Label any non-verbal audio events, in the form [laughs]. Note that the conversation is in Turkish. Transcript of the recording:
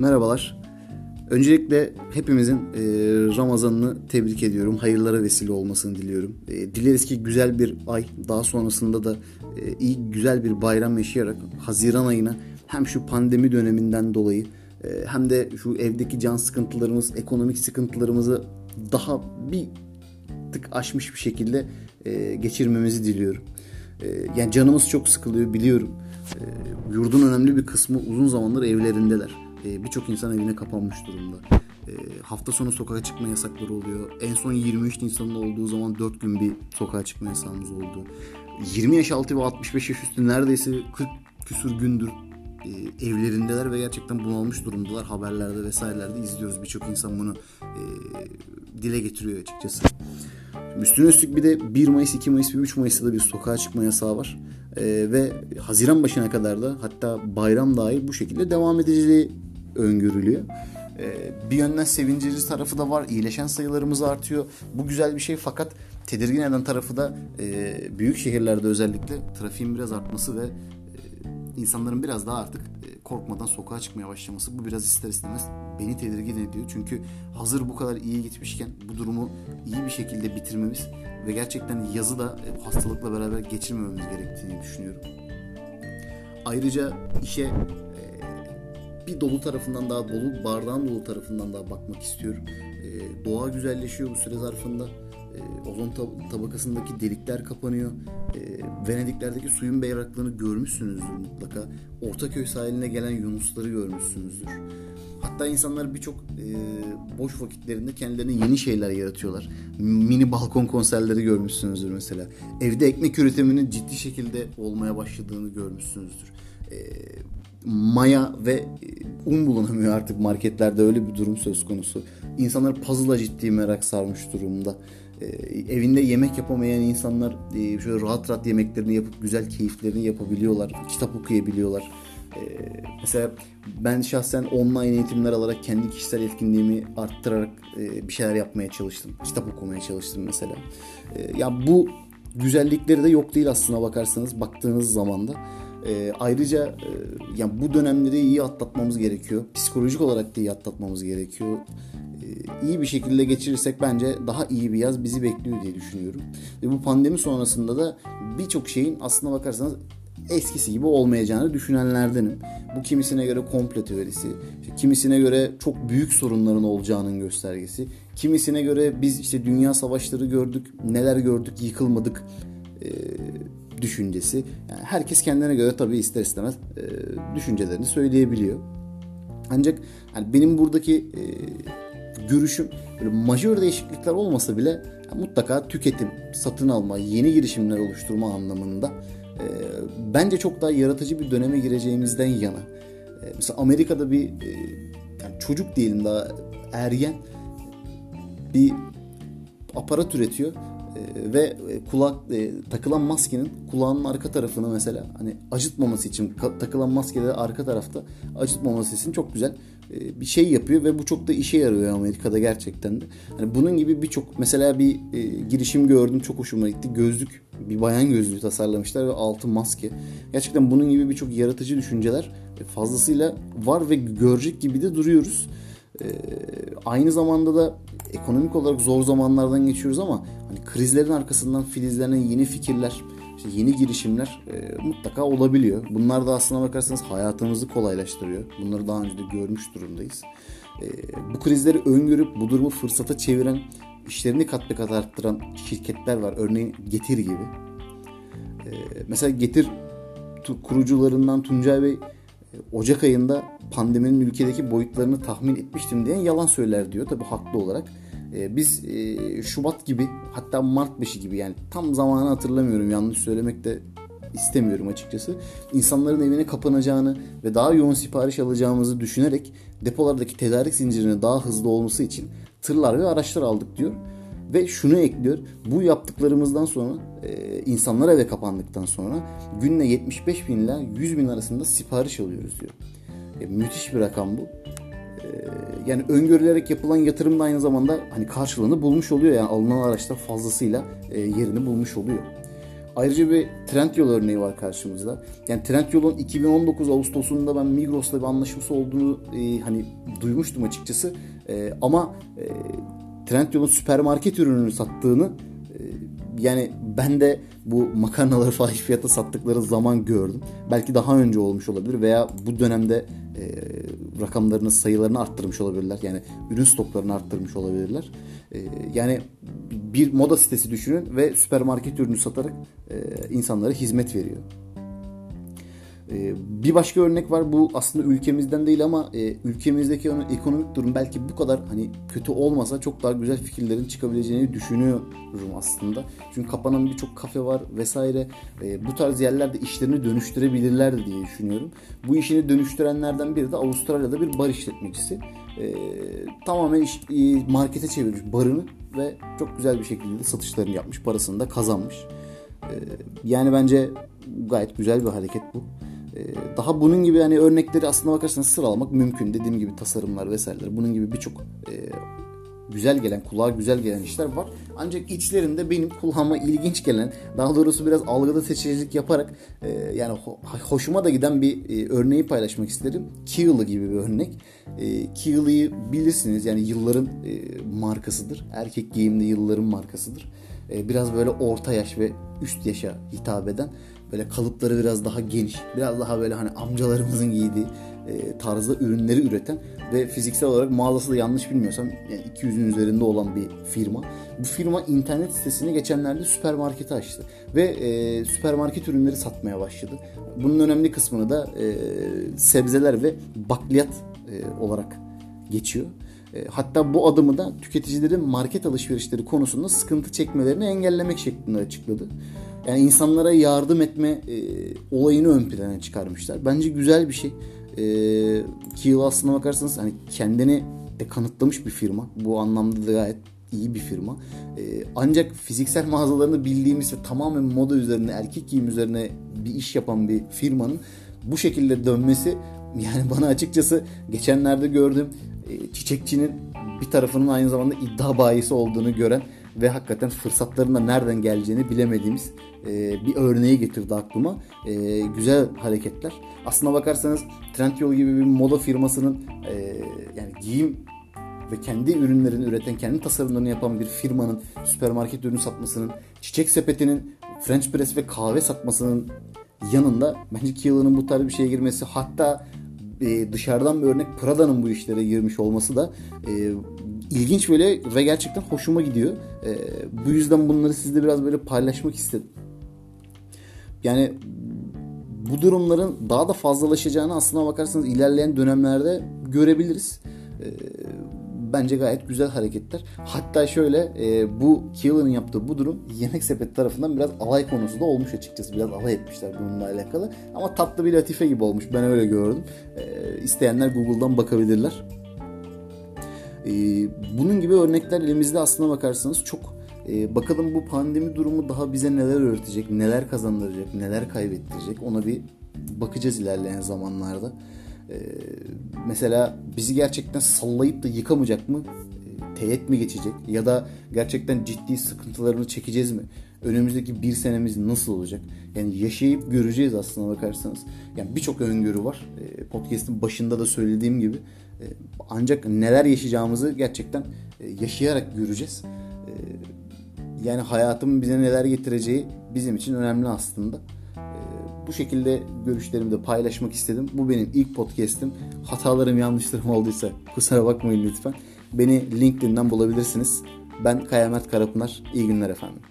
merhabalar. Öncelikle hepimizin e, Ramazan'ını tebrik ediyorum. Hayırlara vesile olmasını diliyorum. E, dileriz ki güzel bir ay, daha sonrasında da e, iyi güzel bir bayram yaşayarak Haziran ayına hem şu pandemi döneminden dolayı e, hem de şu evdeki can sıkıntılarımız, ekonomik sıkıntılarımızı daha bir tık aşmış bir şekilde e, geçirmemizi diliyorum. E, yani canımız çok sıkılıyor biliyorum. E, yurdun önemli bir kısmı uzun zamandır evlerindeler. E, Birçok insan evine kapanmış durumda. E, hafta sonu sokağa çıkma yasakları oluyor. En son 23 Nisan'da olduğu zaman 4 gün bir sokağa çıkma yasağımız oldu. 20 yaş altı ve 65 yaş üstü neredeyse 40 küsur gündür e, evlerindeler ve gerçekten bunalmış durumdalar. Haberlerde vesairelerde izliyoruz. Birçok insan bunu e, dile getiriyor açıkçası. Üstüne üstlük bir de 1 Mayıs, 2 Mayıs ve 3 Mayıs'ta da bir sokağa çıkma yasağı var. Ee, ve Haziran başına kadar da hatta bayram dahil bu şekilde devam edeceği öngörülüyor. Ee, bir yönden sevindirici tarafı da var. İyileşen sayılarımız artıyor. Bu güzel bir şey fakat tedirgin eden tarafı da e, büyük şehirlerde özellikle trafiğin biraz artması ve e, insanların biraz daha artık e, korkmadan sokağa çıkmaya başlaması. Bu biraz ister istemez beni tedirgin ediyor. Çünkü hazır bu kadar iyi gitmişken bu durumu iyi bir şekilde bitirmemiz ve gerçekten yazı da hastalıkla beraber geçirmememiz gerektiğini düşünüyorum. Ayrıca işe bir dolu tarafından daha dolu, bardağın dolu tarafından daha bakmak istiyorum. E, doğa güzelleşiyor bu süre zarfında. Ozon tabakasındaki delikler kapanıyor. Venedikler'deki suyun berraklığını görmüşsünüzdür mutlaka. Ortaköy sahiline gelen yunusları görmüşsünüzdür. Hatta insanlar birçok e, boş vakitlerinde kendilerine yeni şeyler yaratıyorlar. Mini balkon konserleri görmüşsünüzdür mesela. Evde ekmek üretiminin ciddi şekilde olmaya başladığını görmüşsünüzdür. E, maya ve e, un bulunamıyor artık marketlerde öyle bir durum söz konusu. İnsanlar puzzle'a ciddi merak sarmış durumda. E, evinde yemek yapamayan insanlar şöyle rahat rahat yemeklerini yapıp güzel keyiflerini yapabiliyorlar. Kitap okuyabiliyorlar mesela ben şahsen online eğitimler alarak kendi kişisel etkinliğimi arttırarak bir şeyler yapmaya çalıştım. Kitap okumaya çalıştım mesela. Ya bu güzellikleri de yok değil aslına bakarsanız baktığınız zaman da. E, ayrıca e, yani bu dönemleri iyi atlatmamız gerekiyor. Psikolojik olarak da iyi atlatmamız gerekiyor. E, iyi bir şekilde geçirirsek bence daha iyi bir yaz bizi bekliyor diye düşünüyorum. Ve bu pandemi sonrasında da birçok şeyin aslına bakarsanız eskisi gibi olmayacağını düşünenlerdenim. Bu kimisine göre komple teorisi, kimisine göre çok büyük sorunların olacağının göstergesi, kimisine göre biz işte dünya savaşları gördük, neler gördük, yıkılmadık e, düşüncesi. Yani herkes kendine göre tabii ister istemez e, düşüncelerini söyleyebiliyor. Ancak yani benim buradaki e, görüşüm böyle majör değişiklikler olmasa bile yani mutlaka tüketim, satın alma, yeni girişimler oluşturma anlamında e, bence çok daha yaratıcı bir döneme gireceğimizden yana. E, mesela Amerika'da bir e, yani çocuk diyelim daha ergen bir aparat üretiyor ve e, kulak e, takılan maskenin kulağının arka tarafını mesela hani acıtmaması için takılan maskede arka tarafta acıtmaması için çok güzel e, bir şey yapıyor ve bu çok da işe yarıyor Amerika'da gerçekten de. Hani bunun gibi birçok mesela bir e, girişim gördüm çok hoşuma gitti. Gözlük bir bayan gözlüğü tasarlamışlar ve altı maske. Gerçekten bunun gibi birçok yaratıcı düşünceler fazlasıyla var ve görecek gibi de duruyoruz. Ee, aynı zamanda da ekonomik olarak zor zamanlardan geçiyoruz ama hani krizlerin arkasından filizlenen yeni fikirler, işte yeni girişimler e, mutlaka olabiliyor. Bunlar da aslına bakarsanız hayatımızı kolaylaştırıyor. Bunları daha önce de görmüş durumdayız. E, bu krizleri öngörüp bu durumu fırsata çeviren, işlerini kat be kat arttıran şirketler var. Örneğin Getir gibi. E, mesela Getir kurucularından Tuncay Bey Ocak ayında pandeminin ülkedeki boyutlarını tahmin etmiştim diye yalan söyler diyor. Tabi haklı olarak. Ee, biz e, Şubat gibi hatta Mart 5'i gibi yani tam zamanı hatırlamıyorum yanlış söylemek de istemiyorum açıkçası. İnsanların evine kapanacağını ve daha yoğun sipariş alacağımızı düşünerek depolardaki tedarik zincirinin daha hızlı olması için tırlar ve araçlar aldık diyor. Ve şunu ekliyor. Bu yaptıklarımızdan sonra e, insanlar eve kapandıktan sonra günde 75 bin ile 100 bin arasında sipariş alıyoruz diyor. E, müthiş bir rakam bu. E, yani öngörülerek yapılan yatırım da aynı zamanda hani karşılığını bulmuş oluyor. Yani alınan araçlar fazlasıyla e, yerini bulmuş oluyor. Ayrıca bir Trendyol örneği var karşımızda. Yani Trendyol'un 2019 Ağustos'unda ben Migros'la bir anlaşması olduğunu e, hani duymuştum açıkçası. E, ama e, Trendyol'un süpermarket ürününü sattığını e, yani ben de bu makarnaları [laughs] fahiş fiyata sattıkları zaman gördüm. Belki daha önce olmuş olabilir veya bu dönemde e, rakamlarını sayılarını arttırmış olabilirler. Yani ürün stoklarını arttırmış olabilirler. E, yani bir moda sitesi düşünün ve süpermarket ürünü satarak e, insanlara hizmet veriyor. Ee, bir başka örnek var bu aslında ülkemizden değil ama e, ülkemizdeki ekonomik durum belki bu kadar hani kötü olmasa çok daha güzel fikirlerin çıkabileceğini düşünüyorum aslında. Çünkü kapanan birçok kafe var vesaire. E, bu tarz yerlerde işlerini dönüştürebilirler diye düşünüyorum. Bu işini dönüştürenlerden biri de Avustralya'da bir bar işletmecisi. E, tamamen iş, markete çevirmiş barını ve çok güzel bir şekilde satışlarını yapmış. Parasını da kazanmış. Yani bence gayet güzel bir hareket bu. Ee, daha bunun gibi hani örnekleri aslında bakarsanız sıralamak mümkün. Dediğim gibi tasarımlar vesaireler. Bunun gibi birçok e, güzel gelen, kulağa güzel gelen işler var. Ancak içlerinde benim kulağıma ilginç gelen, daha doğrusu biraz algıda seçicilik yaparak e, yani ho- hoşuma da giden bir e, örneği paylaşmak isterim. Keel'ı gibi bir örnek. E, Keel'ı bilirsiniz yani yılların e, markasıdır. Erkek giyimli yılların markasıdır. E, biraz böyle orta yaş ve üst yaşa hitap eden böyle kalıpları biraz daha geniş, biraz daha böyle hani amcalarımızın giydiği e, tarzda ürünleri üreten ve fiziksel olarak mağazası da yanlış bilmiyorsam yani 200'ün üzerinde olan bir firma. Bu firma internet sitesini geçenlerde süpermarkete açtı ve e, süpermarket ürünleri satmaya başladı. Bunun önemli kısmını da e, sebzeler ve bakliyat e, olarak geçiyor. E, hatta bu adımı da tüketicilerin market alışverişleri konusunda sıkıntı çekmelerini engellemek şeklinde açıkladı. Yani insanlara yardım etme e, olayını ön plana çıkarmışlar. Bence güzel bir şey. E, Kiel aslına bakarsanız hani kendini de kanıtlamış bir firma. Bu anlamda da gayet iyi bir firma. E, ancak fiziksel mağazalarını bildiğimiz ve tamamen moda üzerine, erkek giyim üzerine bir iş yapan bir firmanın bu şekilde dönmesi yani bana açıkçası geçenlerde gördüm e, çiçekçinin bir tarafının aynı zamanda iddia bayisi olduğunu gören ve hakikaten fırsatların da nereden geleceğini bilemediğimiz e, bir örneği getirdi aklıma. E, güzel hareketler. Aslına bakarsanız Trendyol gibi bir moda firmasının e, yani giyim ve kendi ürünlerini üreten, kendi tasarımlarını yapan bir firmanın süpermarket ürünü satmasının, çiçek sepetinin French press ve kahve satmasının yanında bence Keelan'ın bu tarz bir şeye girmesi hatta e, dışarıdan bir örnek Prada'nın bu işlere girmiş olması da e, ilginç böyle ve gerçekten hoşuma gidiyor. E, bu yüzden bunları sizle biraz böyle paylaşmak istedim. Yani bu durumların daha da fazlalaşacağını aslına bakarsanız ilerleyen dönemlerde görebiliriz. E, bence gayet güzel hareketler. Hatta şöyle e, bu Keelan'ın yaptığı bu durum Yemek Sepeti tarafından biraz alay konusu da olmuş açıkçası. Biraz alay etmişler bununla alakalı. Ama tatlı bir latife gibi olmuş. Ben öyle gördüm. E, isteyenler Google'dan bakabilirler. E, bunun gibi örnekler elimizde aslına bakarsanız çok. E, bakalım bu pandemi durumu daha bize neler öğretecek, neler kazandıracak, neler kaybettirecek ona bir bakacağız ilerleyen zamanlarda. Ee, mesela bizi gerçekten sallayıp da yıkamayacak mı? Ee, teğet mi geçecek? Ya da gerçekten ciddi sıkıntılarını çekeceğiz mi? Önümüzdeki bir senemiz nasıl olacak? Yani yaşayıp göreceğiz aslına bakarsanız. Yani birçok öngörü var. Ee, podcast'ın başında da söylediğim gibi. Ancak neler yaşayacağımızı gerçekten e, yaşayarak göreceğiz. Yani hayatın bize neler getireceği bizim için önemli aslında. Bu şekilde görüşlerimi de paylaşmak istedim. Bu benim ilk podcast'im. Hatalarım, yanlışlarım olduysa kusura bakmayın lütfen. Beni LinkedIn'den bulabilirsiniz. Ben Kayamet Karapınar. İyi günler efendim.